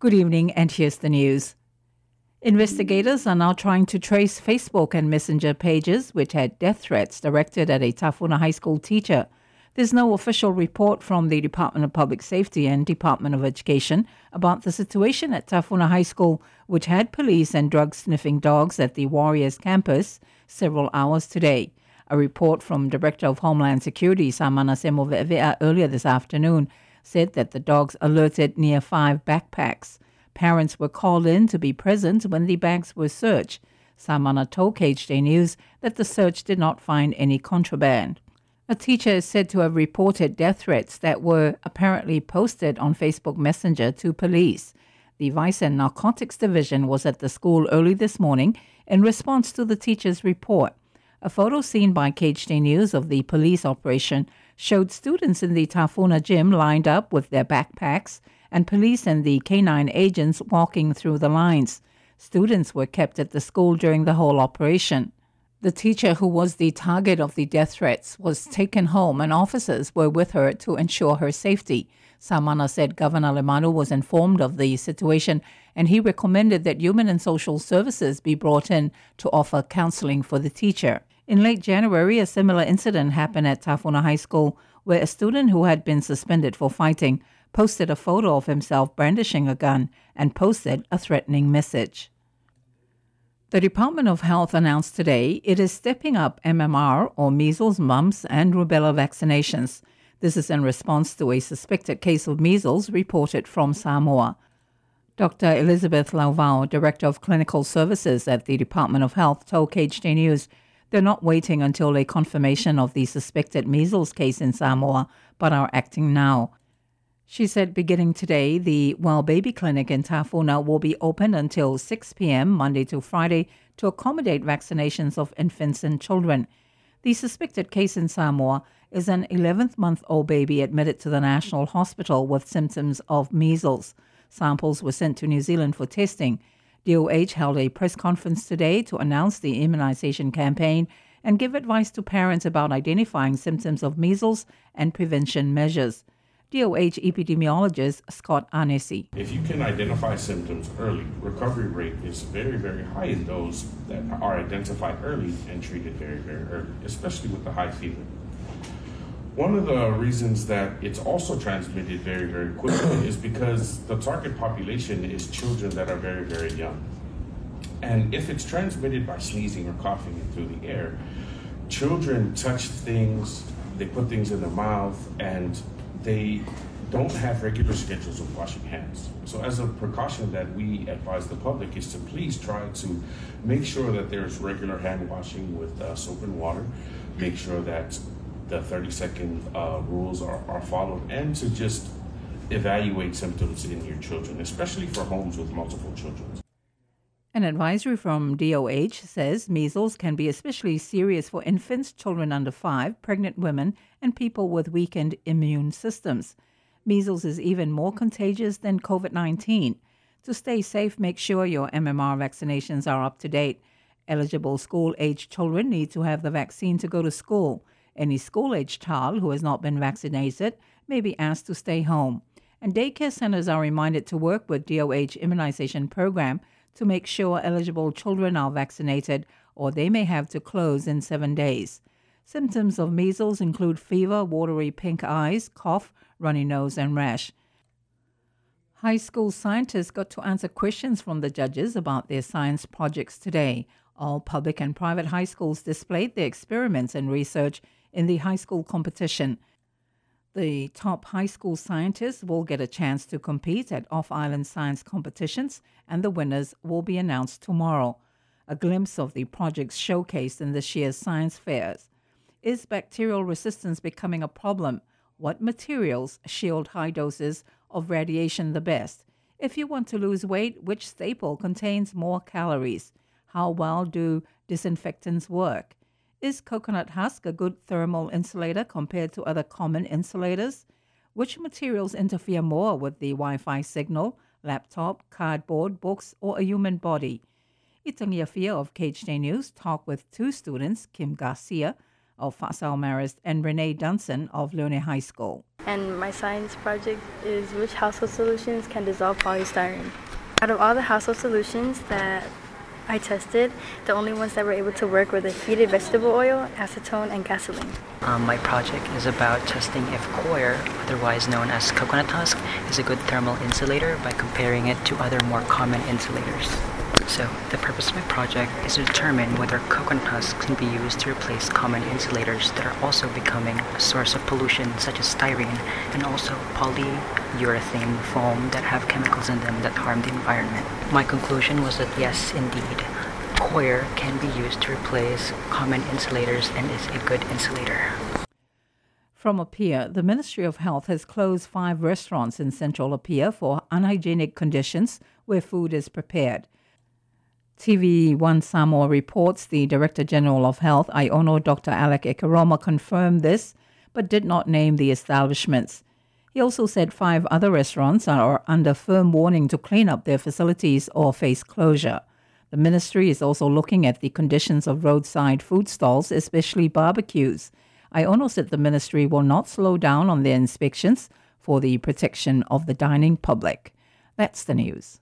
Good evening, and here's the news. Investigators are now trying to trace Facebook and Messenger pages which had death threats directed at a Tafuna High School teacher. There's no official report from the Department of Public Safety and Department of Education about the situation at Tafuna High School, which had police and drug sniffing dogs at the Warriors campus several hours today. A report from Director of Homeland Security Samana Semovevea earlier this afternoon said that the dogs alerted near five backpacks. Parents were called in to be present when the bags were searched. Samana told KHJ News that the search did not find any contraband. A teacher is said to have reported death threats that were apparently posted on Facebook Messenger to police. The Vice and Narcotics Division was at the school early this morning in response to the teacher's report. A photo seen by KHJ News of the police operation showed students in the Tafuna gym lined up with their backpacks and police and the canine agents walking through the lines. Students were kept at the school during the whole operation. The teacher who was the target of the death threats was taken home and officers were with her to ensure her safety. Samana said Governor Lemanu was informed of the situation and he recommended that Human and Social Services be brought in to offer counseling for the teacher. In late January, a similar incident happened at Tafuna High School where a student who had been suspended for fighting posted a photo of himself brandishing a gun and posted a threatening message. The Department of Health announced today it is stepping up MMR or measles, mumps, and rubella vaccinations. This is in response to a suspected case of measles reported from Samoa. Dr. Elizabeth Lauvao, Director of Clinical Services at the Department of Health, told KHJ News they're not waiting until a confirmation of the suspected measles case in Samoa, but are acting now. She said beginning today, the Well Baby Clinic in Tafuna will be open until 6 p.m. Monday to Friday to accommodate vaccinations of infants and children. The suspected case in Samoa is an 11 month old baby admitted to the National Hospital with symptoms of measles. Samples were sent to New Zealand for testing. DOH held a press conference today to announce the immunization campaign and give advice to parents about identifying symptoms of measles and prevention measures. DOH epidemiologist Scott Anesi. If you can identify symptoms early, recovery rate is very, very high in those that are identified early and treated very, very early, especially with the high fever. One of the reasons that it's also transmitted very, very quickly is because the target population is children that are very, very young. And if it's transmitted by sneezing or coughing through the air, children touch things, they put things in their mouth, and they don't have regular schedules of washing hands. So, as a precaution that we advise the public is to please try to make sure that there's regular hand washing with uh, soap and water. Make sure that the 30 second uh, rules are, are followed and to just evaluate symptoms in your children, especially for homes with multiple children. An advisory from DOH says measles can be especially serious for infants, children under five, pregnant women, and people with weakened immune systems. Measles is even more contagious than COVID 19. To stay safe, make sure your MMR vaccinations are up to date. Eligible school age children need to have the vaccine to go to school. Any school age child who has not been vaccinated may be asked to stay home. And daycare centers are reminded to work with DOH immunization program to make sure eligible children are vaccinated or they may have to close in seven days. Symptoms of measles include fever, watery pink eyes, cough, runny nose, and rash. High school scientists got to answer questions from the judges about their science projects today. All public and private high schools displayed their experiments and research in the high school competition. The top high school scientists will get a chance to compete at off island science competitions, and the winners will be announced tomorrow. A glimpse of the projects showcased in this year's science fairs. Is bacterial resistance becoming a problem? What materials shield high doses of radiation the best? If you want to lose weight, which staple contains more calories? How well do disinfectants work? Is coconut husk a good thermal insulator compared to other common insulators? Which materials interfere more with the Wi Fi signal, laptop, cardboard, books, or a human body? Itang Yafia of KHJ News talked with two students, Kim Garcia, of Faasao Marist and Renee Dunson of Leone High School. And my science project is which household solutions can dissolve polystyrene. Out of all the household solutions that I tested, the only ones that were able to work were the heated vegetable oil, acetone, and gasoline. Um, my project is about testing if coir, otherwise known as coconut husk, is a good thermal insulator by comparing it to other more common insulators. So, the purpose of my project is to determine whether coconut husks can be used to replace common insulators that are also becoming a source of pollution, such as styrene and also polyurethane foam that have chemicals in them that harm the environment. My conclusion was that yes, indeed, coir can be used to replace common insulators and is a good insulator. From Apia, the Ministry of Health has closed five restaurants in central Apia for unhygienic conditions where food is prepared. TV One Samoa reports the Director General of Health, Iono Dr. Alec Ekeroma, confirmed this, but did not name the establishments. He also said five other restaurants are under firm warning to clean up their facilities or face closure. The ministry is also looking at the conditions of roadside food stalls, especially barbecues. Iono said the ministry will not slow down on their inspections for the protection of the dining public. That's the news.